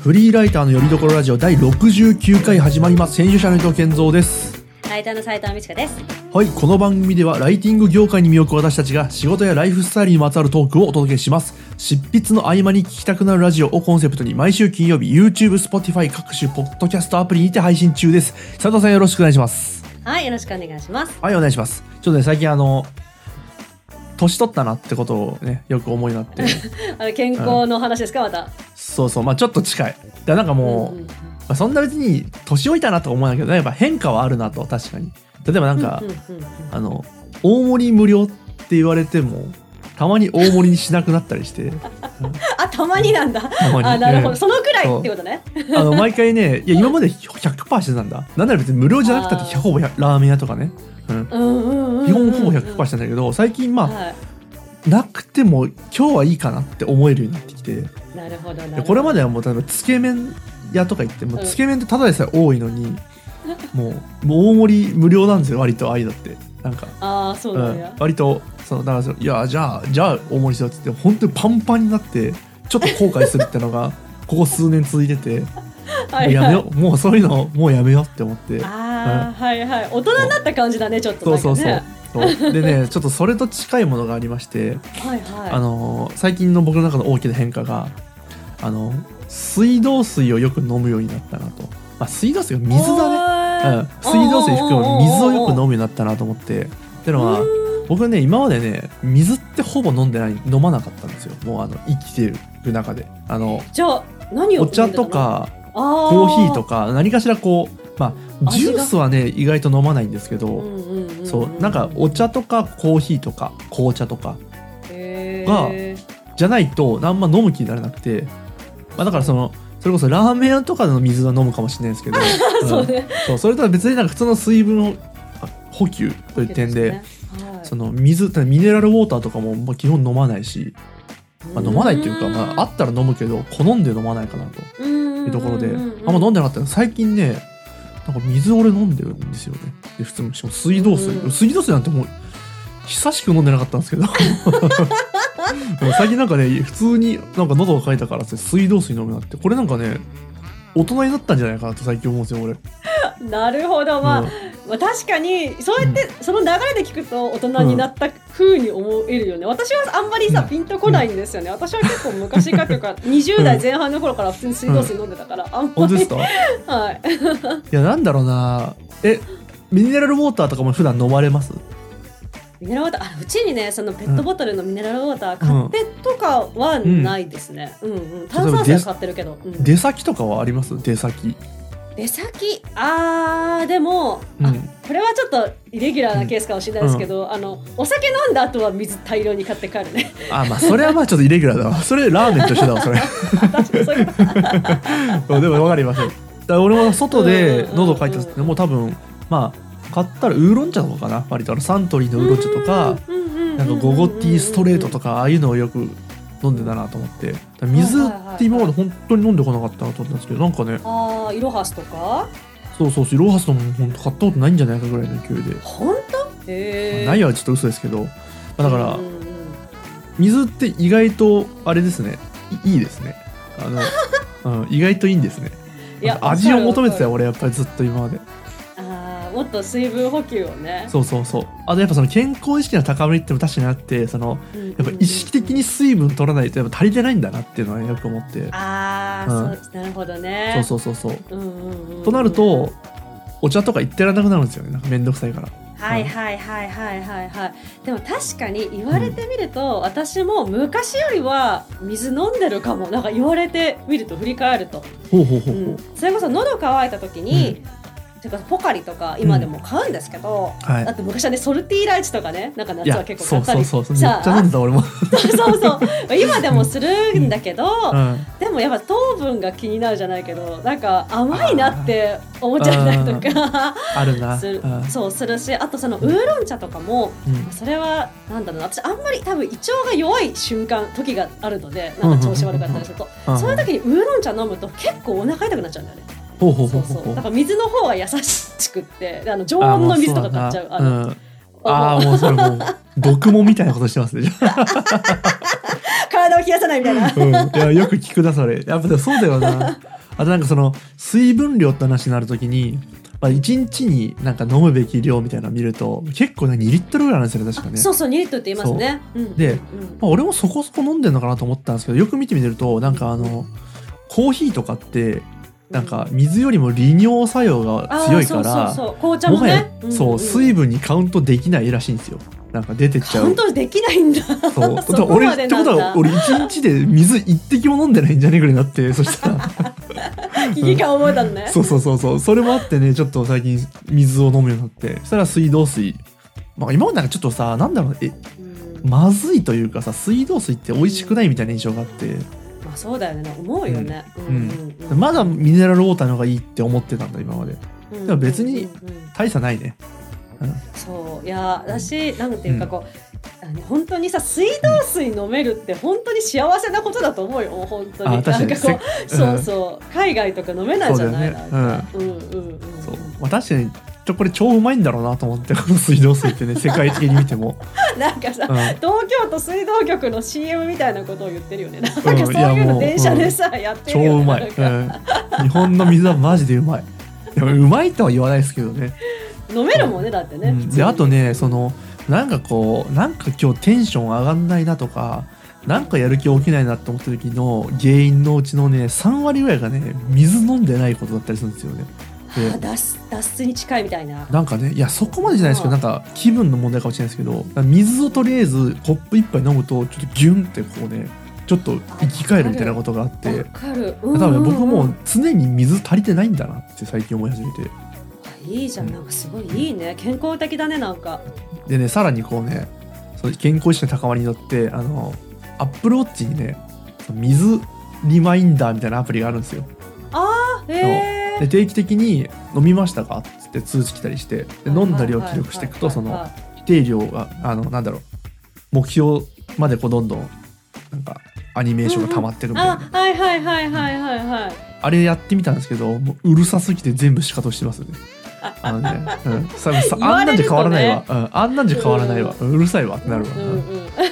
フリーライターのよりどころラジオ第69回始まります。編集者の伊藤健三です。ライターの斉藤美智香です。はいこの番組ではライティング業界に身を置く私たちが仕事やライフスタイルにまつわるトークをお届けします。執筆の合間に聞きたくなるラジオをコンセプトに毎週金曜日 YouTube、Spotify 各種ポッドキャストアプリにて配信中です。佐藤さんよろしくお願いします。はい、よろしくお願いします。はいお願いします。ちょっとね最近あの年取ったなってことをねよく思いになって。あの健康の話ですか、また？そうそう。まあちょっと近い。だなんかもう、んんまあ、そんな別に年老いたなとは思わない。けどやっぱ変化はあるなと確かに。例えばなんか、うんうんうんあの大盛り無料って言われてもたまに大盛りにしなくなったりして。あ、たまになんだ。あ、なるほど、うん。そのくらいってことね。あの毎回ね いや今まで100%してたんだ。なんなら別に無料じゃなくたってほぼ100ラーメン屋とかね、うん、うんうんうんうん。基本ほぼ100%してたんだけど最近まあ、はなくても今日はいいかなって思えるようになってきて。い。なるほど。これまではもう例えばつけ麺屋とか行ってもうつけ麺ってただでさえ多いのに、もうもう大盛り無料なんですよ割とああいうのって。なんか。ああ、そうなんや。割とそのだからそのいやじゃあじゃあ大盛りしようっつって本当にパンパンになってちょっと後悔するってのがここ数年続いてて。もはうやめよはう。もうそういうのもうやめようって思って。い。ああ、はいはい。大人になった感じだね、ちょっとそうそう。そう。そう。でね ちょっとそれと近いものがありまして、はいはい。あのー最近の僕の中の大きな変化があの水道水をよく飲むようになったなと、まあ、水道水が水だね、ねうん、水道水含む水をよく飲むようになったなと思って。ってのは僕ね今までね水ってほぼ飲んでない飲まなかったんですよ。もうあの生きてる中で。あのじゃあ、何をお茶とかココーヒーとか何かしらこうまあジュースはね意外と飲まないんですけど、そうなんかお茶とかコーヒーとか紅茶とかがじゃないとあんま飲む気になれなくて、まあ、だからそのそれこそラーメン屋とかの水は飲むかもしれないですけど、そうね。そうそれとは別になんか普通の水分を補給という点で、はい。その水ミネラルウォーターとかもまあ基本飲まないし、まあ、飲まないっていうか、まあ、あったら飲むけど好んで飲まないかなといいうところで、あんま飲んでなかった最近ねなんか水俺飲んでるんですよね。で普通にしかも水道水、うん。水道水なんてもう久しく飲んでなかったんですけど。最近なんかね普通になんか喉が渇いたからって水道水飲むなって。これなんかね大人になったんじゃないかなと最近思うんですよ俺、なるほど、まあ、うん。まあ、確かにそうやってその流れで聞くと大人になった風に思えるよね、私はあんまりさうん。ピンとこないんですよね、私は結構昔かというか 20代前半の頃から普通に水道水飲んでたから、あんまり。本当ですか？いはい。やなんだろうな。えミネラルウォーターとかも普段飲まれます？ミネラルウォーターあうちにねそのペットボトルのミネラルウォーター買ってとかはないですね、うんうん。炭酸水は買ってるけど、うん。出先とかはあります？出先出先。あーでも、あうん。これはちょっっとイレギュラーなケースかもしれないですけど、あのお酒飲んだ後は水大量に買って帰るね。あまあそれはまあちょっとイレギュラーだわ。それラーメンと一緒だわそれ。でも分かりません俺も外でうんうんうんうん。喉かいたってもう多分まあ買ったらウーロン茶とかかな割と。あのサントリーのウーロン茶とかなんかゴゴティーストレートとかああいうのをよく飲んでたなと思って。水って今まで本当に飲んでこなかったなと思ったんですけどなんかねああイロハスとか？そうそうそうローハスのも本当買ったことないんじゃないかぐらいの勢いで、本当？へえないはちょっと嘘ですけど、まあ、だからうんうんうん。水って意外とあれですね。いいいですね。あの、うん、意外といいんですね。いや味を求めてたよ俺やっぱりずっと今までもっと水分補給をね。そうそうそう。あとやっぱその健康意識の高まりっても確かにあってそのやっぱ意識的に水分取らないとやっぱ足りてないんだなっていうのはよく思って。ああ、うん。そうなるほどね。そうそうそうそう。うんうんうんうん。となるとお茶とか行ってられなくなるんですよね。なんかめんどくさいから。はいはいはいはいはいはい。でも確かに言われてみると、私も昔よりは水飲んでるかも。なんか言われてみると振り返ると、ほうほうほうほう、うん。それこそ喉乾いた時に、てかポカリとか今でも買うんですけど、はい。だって昔はねソルティーライチとかねなんか夏は結構買ったりそうそうそう。そうそう今でもするんだけど、うん、でもやっぱ糖分が気になるじゃないけどなんか甘いなって思っちゃったりとか。あるな。するうんそうするしあとそのウーロン茶とかもうん。それはなんだろうな。私あんまり多分胃腸が弱い瞬間時があるのでなんか調子悪かったりすると。うん。そういう時にウーロン茶飲むと結構お腹痛くなっちゃうんだよねほうほうほそうそう。だから水の方が優しくってであの常温の水とか買っちゃう。あのあうん。ああもう。それもう毒もみたいなことしてますね。体をを冷やさないみたいな、うん、いやよく聞くなそれ。やっぱそうだよな。あとなんかその水分量って話になるときにまあ、1日になんか飲むべき量みたいなの見ると結構ね2リットルぐらいなんですよね確かね。そうそう2リットルって言いますね、う。ん、で、まあ、俺もそこそこ飲んでんのかなと思ったんですけどよく見てみるとなんかあのコーヒーとかってなんか水よりも利尿作用が強いからもね、そう水分にカウントできないらしいんですよ。なんか出てっちゃう。本当できないんだ。そう。そ俺ってことは俺一日で水一滴も飲んでないんじゃねえぐらいになって そしたら。危機感覚えたんね、そうそうそうそう。それもあってねちょっと最近水を飲むようになって。そしたら水道水。まあ今までなんかちょっとさなんだろうえ、まずいというかさ水道水って美味しくないみたいな印象があって、まあそうだよね。思うよね、うん。まだミネラルウォーターの方がいいって思ってたんだ今まで、でも別に大差ないね、そう。いや私なんていうかこう、うん、本当にさ水道水飲めるって本当に幸せなことだと思うよ本当に。なんかこう、そうそう。海外とか飲めないじゃない、ね、うんうんうん。そう。まあ確かにちょこれ超うまいんだろうなと思ってこの水道水ってね 世界的に見ても。なんかさ、うん、東京都水道局の CM みたいなことを言ってるよね。なんかそういうの電車でさ、やってるよ、ね、超うまい、日本の水はマジでうまい。うまいとは言わないですけどね。飲めるもんねだってね、うん、であとねそのなんかこうなんか今日テンション上がんないなとかなんかやる気起きないなって思った時の原因のうちのね3割ぐらいがね水飲んでないことだったりするんですよね。で脱脱水に近いみたいな。なんかねいやそこまでじゃないですけどなんか気分の問題かもしれないですけど水をとりあえずコップ一杯飲むとちょっとギュンってこうねちょっと生き返るみたいなことがあって多分僕も常に水足りてないんだなって最近思い始めて。いいじゃん。なんかすごいいいね。健康的だねなんか。でねさらにこうねその健康意識の高まりによってあのアップルウォッチにね水リマインダーみたいなアプリがあるんですよ。あーへで定期的に「飲みましたか?」っつって通知来たりしてで飲んだ量記録していくとその規定量があのなんだろう目標までこうどんどんなんかアニメーションが溜まってるみたいな、はいはいはいはいはいはい。あれやってみたんですけどもううるさすぎて全部仕方してますね。あ。のね、うん、ささ あんなんじゃ変わらないわ、うん、あんなんじゃ変わらないわ、うん、うるさいわ。ってなるわ、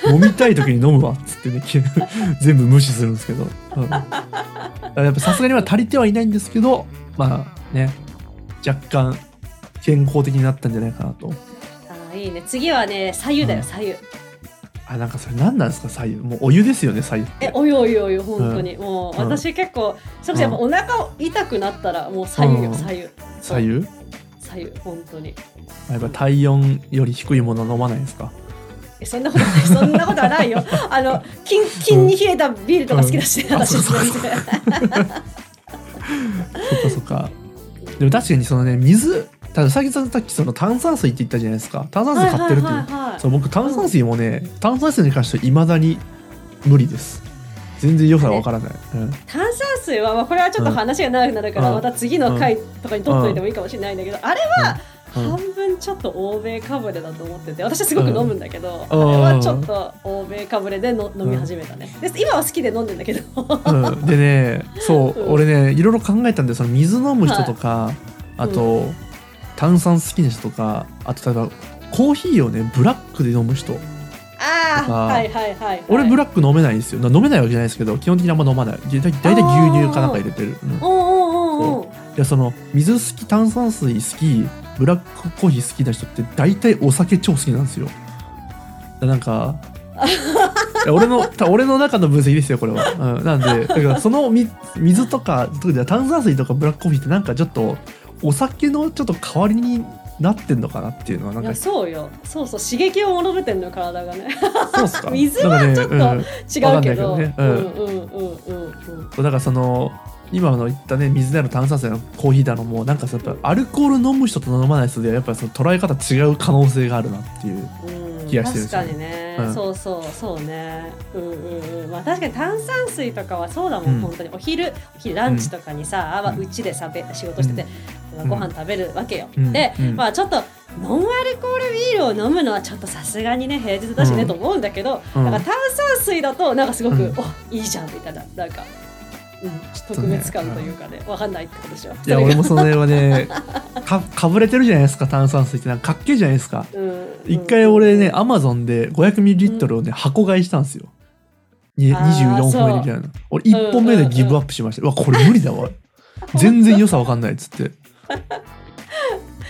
うん、飲みたい時に飲むわ。っつってね 全部無視するんですけど、うん、やっぱさすがには足りてはいないんですけどまあね若干健康的になったんじゃないかなと。あいいね。次はね左右だよ、左右あなんかそれ何なんですか左右もうお湯ですよね左右えお湯お湯お湯本当に、うん、もう私結構そしてやっぱお腹痛くなったらもう左右よ、左右左右左右本当に。やっぱ体温より低いもの飲まないですか？えそんなことない。そんなことはないよ。あのキンキンに冷えたビールとか好きだし、うん、私 そっかそっか。でも確かにそのね水たださっきその炭酸水って言ったじゃないですか。炭酸水買ってるっていう、そう僕炭酸水もね、うん、炭酸水に関してはいまだに無理です。全然良さわからない、うん、炭酸水は、まあ、これはちょっと話が長くなるから、また次の回とかに取っといてもいいかもしれないんだけど、あれは半分ちょっと欧米かぶれだと思ってて私はすごく飲むんだけど、あれはちょっと欧米かぶれでの飲み始めたね。で今は好きで飲んでんだけど、うん、でねそう、俺ねいろいろ考えたんでその水飲む人とか、はい、あと、炭酸好きな人とかあと例えばコーヒーをねブラックで飲む人ああはいはいはい、俺ブラック飲めないんですよ。飲めないわけじゃないですけど基本的にあんま飲まない。だいたい牛乳かなんか入れてる、うん、おいやその水好き炭酸水好きブラックコーヒー好きな人って大体お酒超好きなんですよ。なんか 俺の俺の中の分析ですよこれは、うん、なんでだからその水とか炭酸水とかブラックコーヒーってなんかちょっとお酒のちょっと代わりになってんのかなっていうのはなんか。そうよ。そうそう刺激を求めてんの体がね。そうっすか？水はちょっと違うけど、ね、うんうんうんうん。だからその今の言ったね水である炭酸水のコーヒーだのもなんかさやっぱアルコール飲む人と飲まない人でやっぱその捉え方違う可能性があるなっていう。うん。気がしてる、確かにね、うん、そうそうそうね。うんうんうん。まあ確かに炭酸水とかはそうだもん、うん、本当に。お昼お昼ランチとかにさ、うん、ちでさ仕事してて、うん、ご飯食べるわけよ、で、まあちょっとノンアルコールビールを飲むのはちょっとさすがにね平日だしね、と思うんだけど、なんか炭酸水だとなんかすごく、おいいじゃんみたいな。なんかうん、特別感というかね、わ、かんないってことでしょ。いや、俺もその辺はね、か、かぶれてるじゃないですか、炭酸水って、なんかかっけえじゃないですか。一、うん、回俺ね、アマゾンで500ミリリットルをね、箱買いしたんですよ。24本目でみたいな。俺1本目でギブアップしました、うわこれ無理だわ。全然良さわかんないっつって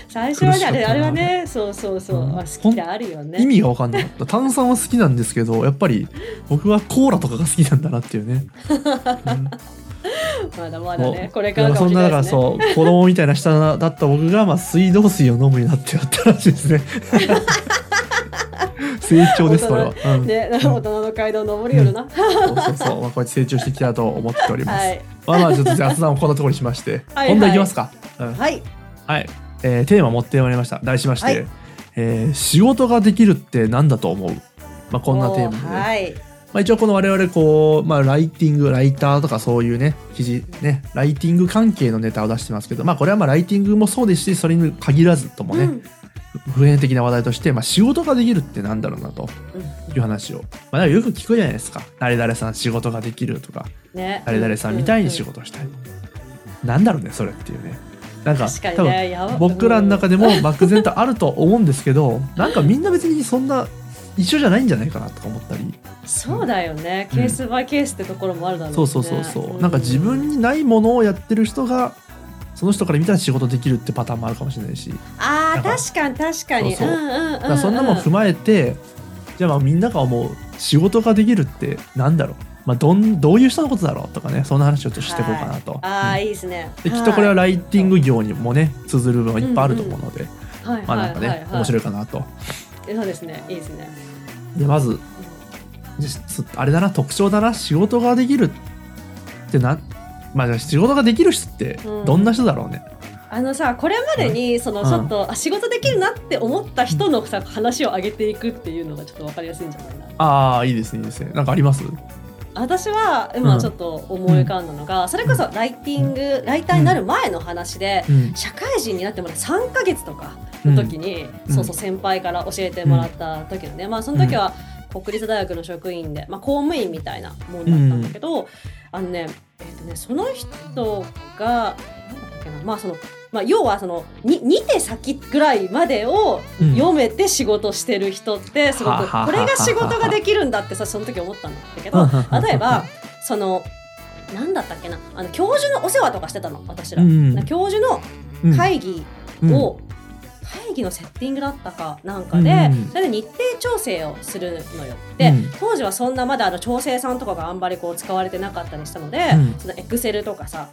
最初はねあれあれはねそうそうそう、うん、好きであるよね。意味が分かんなかった炭酸は好きなんですけどやっぱり僕はコーラとかが好きなんだなっていうね、うん。まだまだねこれからかもしれないです、ね、そんなだからそう子供みたいな下だった僕が、まあ、水道水を飲むようになってやったらしいですね。成長ですこれは、うん、ね、大人の街道登るよな、うん、そうそうそう、まあ、こうやって成長してきたと思っております、はい、まあまあちょっと雑談をこんなところにしまして。はい、本題いきますか、うん、はい。はいえー、テーマ持ってまいりました。題しまして、はい、えー、仕事ができるって何だと思う、まあ、こんなテーマで、ね、はい。まあ、一応この我々こう、まあ、ライティングライターとかそういうね記事ねライティング関係のネタを出してますけどまあこれはまあライティングもそうですしそれに限らずともね、うん、普遍的な話題として、まあ、仕事ができるってなんだろうなという話を、まあ、よく聞くじゃないですか。誰々さん仕事ができるとか、ね、誰々さんみたいに仕事したい、うんうん、なん。だろうねそれっていうねなんか、ね、多分僕らの中でも漠然とあると思うんですけどなんかみんな別にそんな一緒じゃないんじゃないかなとか思ったり。そうだよね、うん、ケースバイケースってところもあるだろうね。そうそうそうそう、うん、なんか自分にないものをやってる人がその人から見たら仕事できるってパターンもあるかもしれないし。あ確かに確かに。そうそう。そんなもん踏まえてじゃあまあみんなが思う仕事ができるってなんだろうまあ、どんどういう人のことだろうとかねそんな話をちょっとしていこうかなと、はい、ああ、いいですね。できっとこれはライティング業にもね綴る部分いっぱいあると思うので、まあなんかね、面白いかなと。そうですね。いいですね。でまずあれだな特徴だな。仕事ができるってなまあ仕事ができる人ってどんな人だろうね、うん、あのさこれまでにそのちょっと、うん、あ仕事できるなって思った人のさ話を上げていくっていうのがちょっと分かりやすいんじゃないな。ああいいですねいいですね。なんかあります？私は今ちょっと思い浮かんだのが、うん、それこそライティング、ライターになる前の話で、社会人になってもら3か月とかの時に、そうそう先輩から教えてもらった時のね、まあその時は国立大学の職員で、まあ、公務員みたいなもんだったんだけど、うん、あのね,、えーとねその人がっけなまあそのまあ、要はその 2, 2手先ぐらいまでを読めて仕事してる人ってすごくこれが仕事ができるんだってさその時思ったんだけど例えばその何だったっけなあの教授のお世話とかしてたの私ら。うん、教授の会議を会議のセッティングだったかなんかで、うん、それで日程調整をするのよ。で、うん、当時はそんなまだあの調整さんとかがあんまりこう使われてなかったりしたので、うん、そのエクセルとかさ、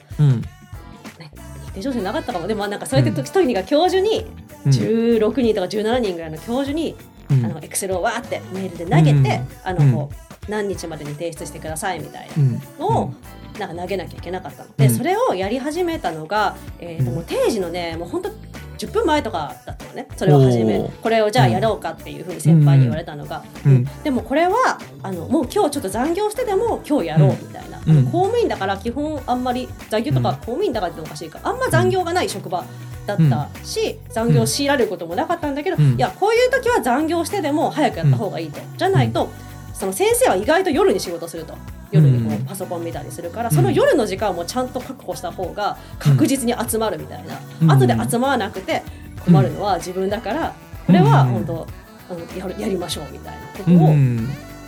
ね、日程調整なかったかも。でもなんかそうやって時にが教授に16人とか17人ぐらいの教授に、あのエクセルをわーってメールで投げて、あのこう何日までに提出してくださいみたいなのを、なんか投げなきゃいけなかったの。で、それをやり始めたのが、えー、ともう定時のねもう本当10分前とかだったのね。それを始めこれをじゃあやろうかっていうふうに先輩に言われたのが、うん。うん、でもこれはあのもう今日ちょっと残業してでも今日やろうみたいな、うん、公務員だから基本あんまり残業とか、公務員だからっておかしいか。あんま残業がない職場だったし、残業強いられることもなかったんだけど、いやこういう時は残業してでも早くやった方がいいと、じゃないとその先生は意外と夜に仕事すると。夜にパソコン見たりするから、その夜の時間もちゃんと確保した方が確実に集まるみたいな、うん、後で集まらなくて困るのは自分だからこれは本当、あのやるやりましょうみたいなことを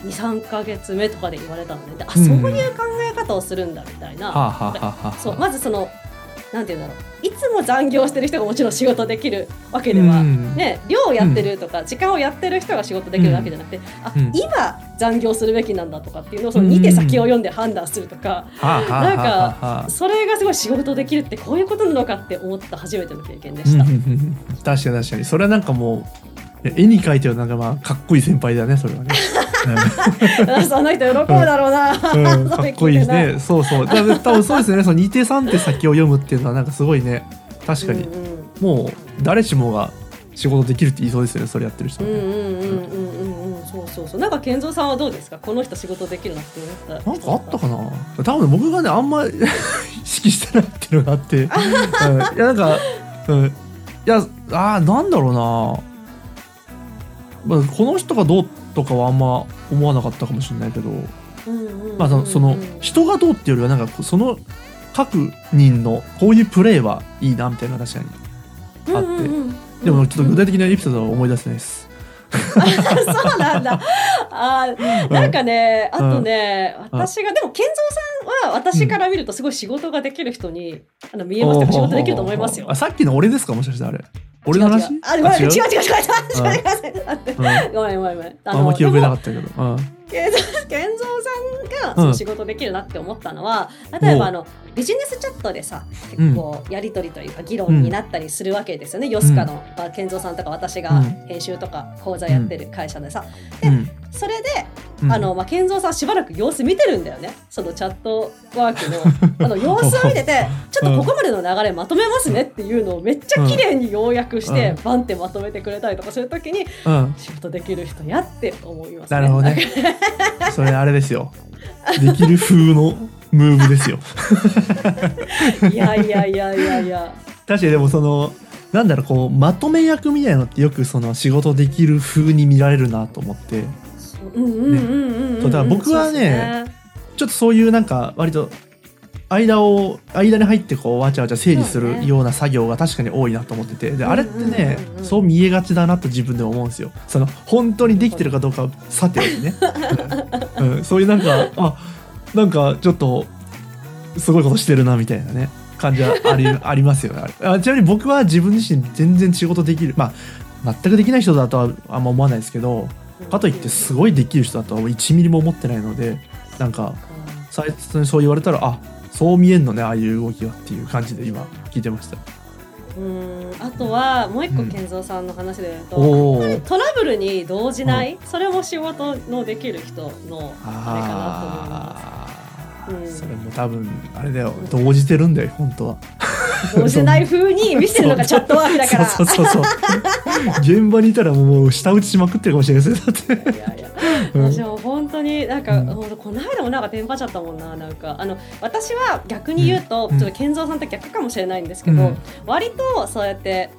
23か月目とかで言われたのであそういう考え方をするんだみたいな、そうまずそのなんて言うんだろう。いつも残業してる人がもちろん仕事できるわけでは、うん、ね量をやってるとか、時間をやってる人が仕事できるわけじゃなくて、あ、今残業するべきなんだとかっていうのをその2手先を読んで判断するとか、なんかそれがすごい仕事できるってこういうことなのかって思った初めての経験でした。確かに確かに。それはなんかもう絵に描いてるなんかまあかっこいい先輩だねそれはね。その人喜ぶだろうな、うん、かっこいいね。そうそう。多分そうですね。その2手3手先を読むっていうのはなんかすごいね。確かに、うんうん、もう誰しもが仕事できるって言いそうですよね。それやってる人は、ね、うんうんうんうんうんそうそうそう。なんか健三さんはどうですか？この人仕事できるなって思ったなんかあったかな？多分僕がねあんま 意識してないっていうのがあって、うん、いやなんか、うん、いやあなんだろうな、まあ、この人がどうとかはあんま思わなかったかもしれないけど、まあその人がどうっていうよりはなんかその各人のこういうプレーはいいなみたいな確かにあって、でもちょっと具体的なエピソードは思い出せないです。そうなんだ。あなんかね、あとね、私が、でも、健三さんは私から見るとすごい仕事ができる人に、あの見えます。けど、仕事できると思いますよ。あ、さっきの俺ですか？もしかしてあれ。俺の話？あ、ごめん、違う？違う違う。ごめんごめんごめん。あんま記憶なかったけど。健三さんがその仕事できるなって思ったのは、例えばあの、ビジネスチャットでさ結構やり取りというか議論になったりするわけですよね、うん、ヨスカの、まあ、健三さんとか私が編集とか講座やってる会社でさ。でそれであの、まあ、健三さんしばらく様子見てるんだよね。そのチャットワークの。あの 様子を見ててちょっとここまでの流れまとめますねっていうのをめっちゃ綺麗に要約して、バンってまとめてくれたりとかするときに、仕事できる人やって思います、ね、なるほどね。それあれですよ。できる風のムーブですよ。いやいやいやいやいや。確かにでもそのなんだろうこうまとめ役みたいなのってよくその仕事できる風に見られるなと思って。だから僕はね、ね、ちょっとそういうなんか割と間を間に入ってこうわちゃわちゃ整理するような作業が確かに多いなと思ってて。であれってねそう見えがちだなと自分で思うんですよ。その本当にできてるかどうかさておきね、うん、そういうなんかあなんかちょっとすごいことしてるなみたいなね感じはあり ありますよね。あちなみに僕は自分自身全然仕事できる。まあ全くできない人だとはあんま思わないですけどかといってすごいできる人だとは1ミリも思ってないのでなんか。最初にそう言われたらあそう見えんのねああいう動きはっていう感じで今聞いてました。うんあとはもう一個健三さんの話で言うと、うん、トラブルに動じない、うん、それも仕事のできる人のあれかなと思います。それも多分あれだよ。動じてるんだよ本当は。動じない風に見せるのがチャットワークだから。そうそうそう現場にいたらもう舌打ちしまくってるかもしれないですだっていや。いや私も本当になんか、うん、この間もなんかテンパっちゃったもんななんか。あの私は逆に言うと、うん、ちょっと健三さんと逆かもしれないんですけど、うん、割とそうやって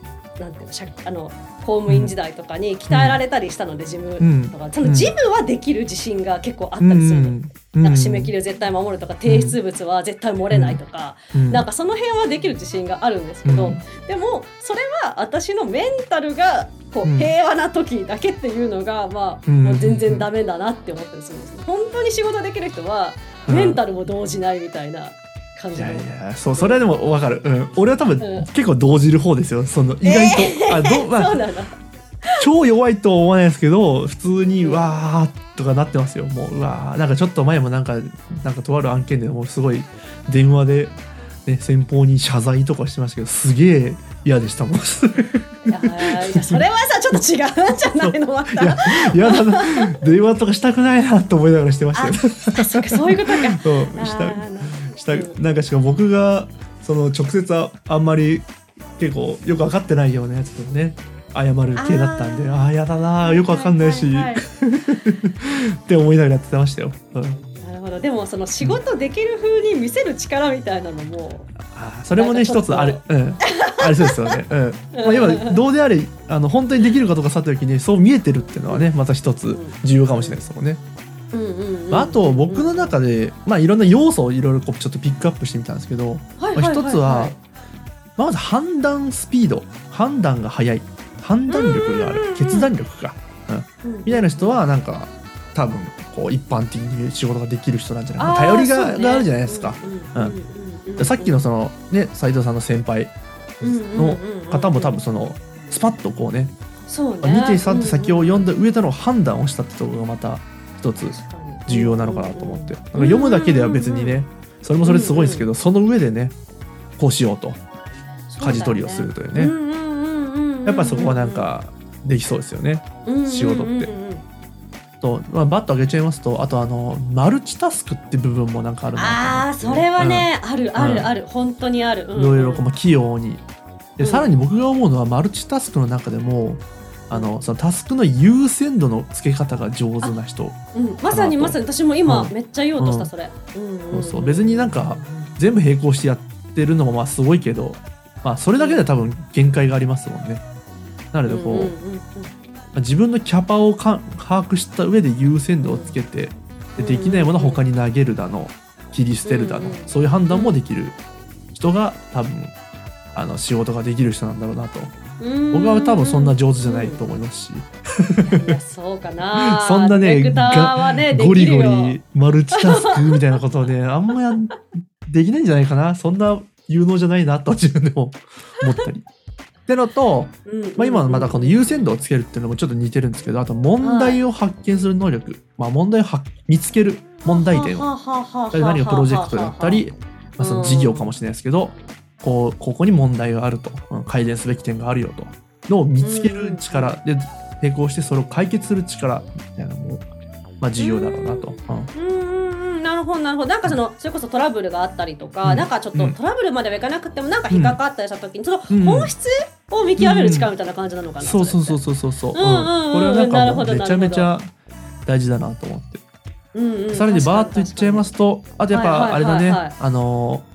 なんていうのあの公務員時代とかに鍛えられたりしたので、事務とか、その事務はできる自信が結構あったりするの、なんか締め切りを絶対守るとか提出物は絶対漏れないとか、なんかその辺はできる自信があるんですけど、でもそれは私のメンタルがこう平和な時だけっていうのが、まあ、もう全然ダメだなって思ったりするんです本当に仕事できる人はメンタルも動じないみたいな。感じいやいやそうそれはでも分かる、うん、俺は多分、うん、結構動じる方ですよ。その意外と、えー、あど、まあ、超弱いとは思わないですけど普通にわーとかなってますよ。もううわー。なんかちょっと前もなんかなんかとある案件でもうすごい電話で、ね、先方に謝罪とかしてましたけどすげえ嫌でしたもん。いやそれはさちょっと違うんじゃないの？また。いや嫌だな電話とかしたくないなと思いながらしてましたよそうそういうことか。そうしたしたなんかしかも僕がその直接ああんまり結構よく分かってないようなやつとね謝る系だったんでああやだなよく分かんないし、はいはい、って思いながらやってましたよ。うん、なるほど。でもその仕事できる風に見せる力みたいなのも、あそれもね一つある、うん、ありそうですよね。うん、まあ、今どうであれあの本当にできるかどうかさておきにそう見えてるっていうのはねまた一つ重要かもしれないですもんね。あと僕の中で、まあ、いろんな要素をいろいろちょっとピックアップしてみたんですけど、まあ、一つは、まあ、まず判断スピード。判断が早い。判断力がある。決断力か、うん、みたいな人はなんか多分こう一般的に仕事ができる人なんじゃないか。頼りが,、があるじゃないですか。うん、さっきのそのね斉藤さんの先輩の方も多分そのスパッとこうねそうね。2手3手先を読んだ上での判断をしたってところがまた一つ重要なのかなと思って。読むだけでは別にねそれもそれすごいですけどその上でねこうしようと。舵取りをするというね。やっぱそこはなんかできそうですよね。仕事って。と、まあ、バッと上げちゃいますとあとあのマルチタスクって部分もなんかあるなあそれはね、うん、あるあるある、うん、本当にある、いろいろこう器用に。でさらに僕が思うのはマルチタスクの中でもあのそのタスクの優先度の付け方が上手な人、うん、まさにまさに私も今めっちゃ言おうとした、それ、そうそう。別になんか全部並行してやってるのもまあすごいけど、まあ、それだけで多分限界がありますもんね。なのでこう,、自分のキャパをか把握した上で優先度をつけてでできないものは他に投げるだの切り捨てるだの、そういう判断もできる人が多分あの仕事ができる人なんだろうなと僕は多分そんな上手じゃないと思いますし。いやそうかな。そんなねゴリゴリマルチタスクみたいなことをね あんまやんできないんじゃないかな。そんな有能じゃないなと自分でも思ったり。ってのと、うんまあ、今のまたこの優先度をつけるっていうのもちょっと似てるんですけどあと問題を発見する能力、まあ、問題をは見つける問題点を。はははは何かプロジェクトだったり、まあ、その事業かもしれないですけど、こうここに問題があると、うん改善すべき点があるよと。のを見つける力で並行してそれを解決する力みたいなの。も、まあ、重要だろうなと。うん。うんうんうん。なるほどなるほど。なんかそのそれこそトラブルがあったりとか、うん。なんかちょっうん。とトラブルまではいかなくてもなんか引っかかったりした時に、そのうん本質を見極める力みたいな感じなのかな、そうそうそううそうそう。そう、うんうん。うん。これはかめちゃめちゃ大事だなと思って、うんうん、さらにバーッと言っちゃいますすとあとやっぱあれだね、はいはい。はいはいあのー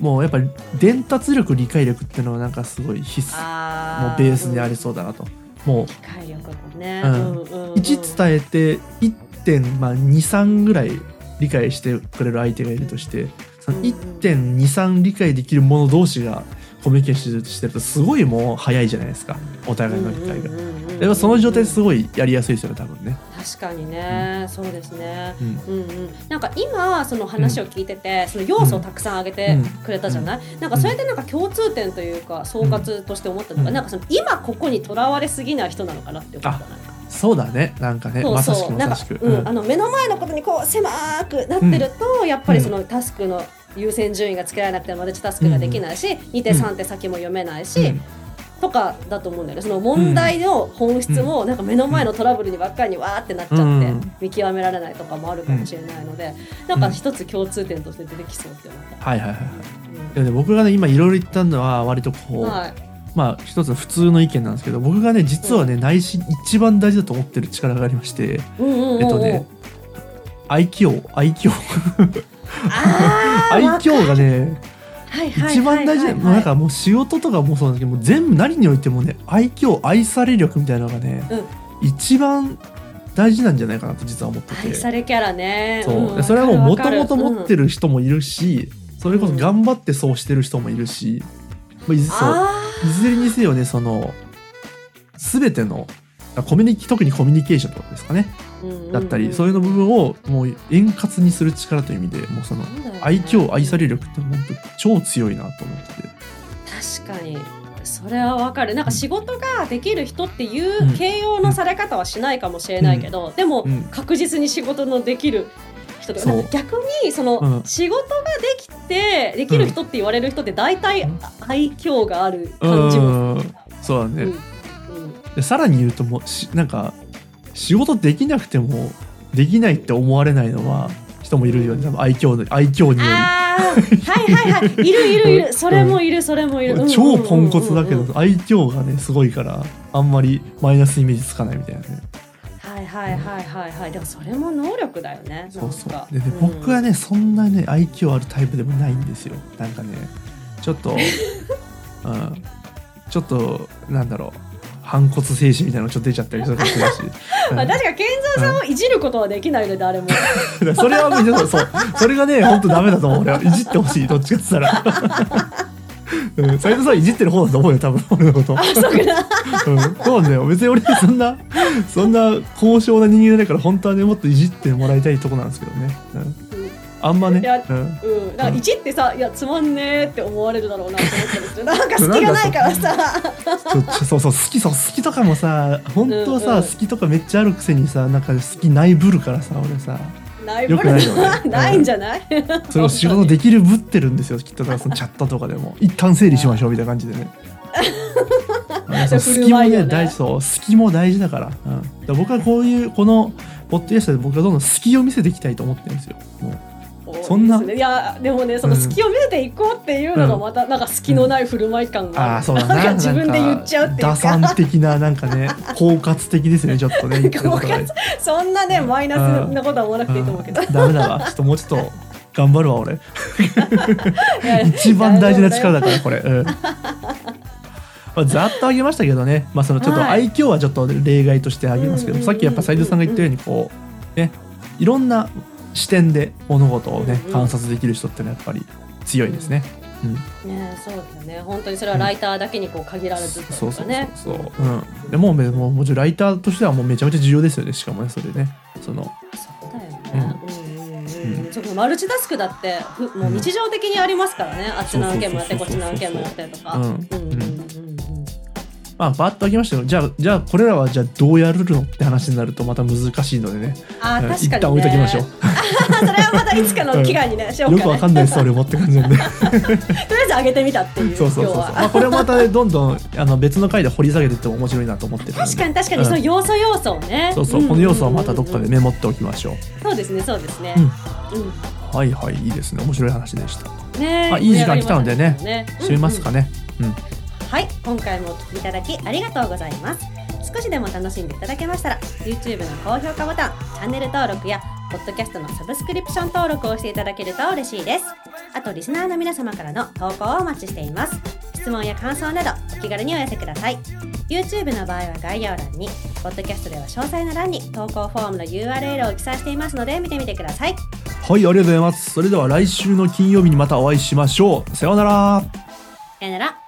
もうやっぱり伝達力理解力っていうのはなんかすごい必須。あもうベースにありそうだなと、もう。機械力もね、うん。うんうんうん。1伝えて1.23ぐらい理解してくれる相手がいるとしてそのうんうん。1.23理解できる者同士がコミュニケーションしてるとすごいもう早いじゃないですか。お互いの理解が。うんうんうんうんでもその状態ですごいやりやすいですよね多分ね。確かにね、そうですね。うん。うんうん、なんか今その話を聞いてて、その要素をたくさん挙げてくれたじゃない、なんかそれでなんか共通点というか総括として思ったのが、うん。なんかその今ここにとらわれすぎない人なのかなって思ったなんかそうだね。なんかねそうまさしそう。なんかくまさしく。うん。うん。あの目の前のことにこう狭くなってると、やっぱりそのタスクの優先順位がつけられなくてマルチタスクができないし、2手3手先も読めないし、うん。とかだと思うんだよね。その問題の本質もなんか目の前のトラブルにばっかりにわーってなっちゃってうん。見極められないとかもあるかもしれないのでなんか一つ共通点として出てきそうって思った。はいはいはいはい。で僕がね今いろいろ言ったのは割とこう、うんはい。まあ一つの普通の意見なんですけど僕がね実はね内心一番大事だと思ってる力がありましてうんうんうんうん。えっとね愛嬌愛嬌あー愛嬌がね一番大事もうなんかもう仕事とかもそうなんですけどもう全部何においてもね愛嬌愛され力みたいなのがね、一番大事なんじゃないかなと実は思ってて。愛されキャラね。そう、んでそれはもうもともと持ってる人もいるし、それこそ頑張ってそうしてる人もいるし、まあいずそう。あいずれにせよねその全てのコミュニ特にコミュニケーションとかですかね、ーだったり、そういうの部分をもう円滑にする力という意味でもうその愛嬌愛され力って本当超強いなと思って。て。確かに。それはわかる。なんか仕事ができる人っていう形容のされ方はしないかもしれないけど、でもうん。確実に仕事のできる人とか逆にその、うん。仕事ができてできる人って言われる人って大体うん。愛嬌がある感じもうん。そうだね、うん。うん。でさらに言うともうしなんか仕事できなくてもできないって思われないのは人もいるよね。多分愛嬌の愛嬌によあーはいはいはい。いるいるいる。それもいるそれもいる、うんり超ポンコツだけど愛嬌がねすごいからあんまりマイナスイメージつかないみたいなね。はいはいはいはいはい。でもそれも能力だよねそうそう。でねうん。僕はねそんなね愛嬌あるタイプでもないんですよ。なんかねちょっと うん。ちょっとなんだろう反骨精神みたいなのちょっと出ちゃったりするかもしれない まあ、確か健三さんをいじることはできないので誰も。それは別にそうそれがね本当ダメだと思う。俺はいじってほしいどっちかっつったら。うん。斉藤さんいじってる方だと思うよ多分。俺のことあ、そうかな。うん。そうなんだよ。別に俺そんなそんな高尚な人間じゃないから本当はねもっといじってもらいたいとこなんですけどね、うん、あんまね。いやうん。うん、だからいじってさ、いやつまんねーって思われるだろうなと思ったんですけど、なんか隙がないからさ。そうそう好きそう好きとかもさ本当はさ、うんうん。好きとかめっちゃあるくせにさなんか好きないぶるからさ俺さ。ないよくないよね。ないんじゃない？それを仕事できるぶってるんですよきっとだからそのチャットとかでも。一旦整理しましょうみたいな感じでね。好きもねね。大事そう好きも大事だから,、うん、だから僕はこういうこのポッドキャストで僕はどんどん好きを見せていきたいと思ってるんですよ。もうそんな？いやでもねその隙を見せていこうっていうのがまたなんか隙のない振る舞い感がうだな。なんか自分で言っちゃうっていう打か算的ななんかね 包括的ですねちょっとね そんなねマイナスなことは思わなくていいと思うけど、うん。ダメだわ。ちょっともうちょっと頑張るわ俺。一番大事な力だからこれ、うん。まあ、ざっと挙げましたけどね、まあ、そのちょっとはい。愛嬌はちょっと例外として挙げますけど、うんさっきやっぱ斉藤さんが言ったようにこうね。いろんな視点で物事をねうん。観察できる人ってのはやっぱり強いですね。ねそうだよね。本当にそれはライターだけにこう限られずというかね、そうそうそうそう、うん、でももうもちろんライターとしてはもうめちゃめちゃ重要ですよね。しかもねそれね。そのそうだよね、うん。そマルチタスクだってもう日常的にありますからね、あっちの案件もやってこっちの案件もやってとか。うんうんうんまあ、バッと開きましたよじゃあじゃあこれらはじゃあどうやるのって話になるとまた難しいのでね。あ確かに、ね、一旦置いときましょう。それはまたいつかの期間にね、ね、よくわかんないです俺もって感じなんで。とりあえず上げてみたっていうそうそうそうそう。まあ、これはまたねどんどんあの別の回で掘り下げていっても面白いなと思って確かに確かに、その要素要素をね。そうそう、この要素はまたどっかでメモっておきましょう。そうですねそうですね。うん、うん。はいはいいいですね。面白い話でした。ねあいい時間来たのでね。ね。締めますかね、うん、うん、はい今回もお聞きいただきありがとうございます。少しでも楽しんでいただけましたら YouTube の高評価ボタンチャンネル登録やポッドキャストのサブスクリプション登録をしていただけると嬉しいです。あとリスナーの皆様からの投稿をお待ちしています。質問や感想などお気軽にお寄せください。YouTube の場合は概要欄にポッドキャストでは詳細な欄に投稿フォームの URL を記載していますので見てみてください。はいありがとうございます。それでは来週の金曜日にまたお会いしましょう。さようなら。さようなら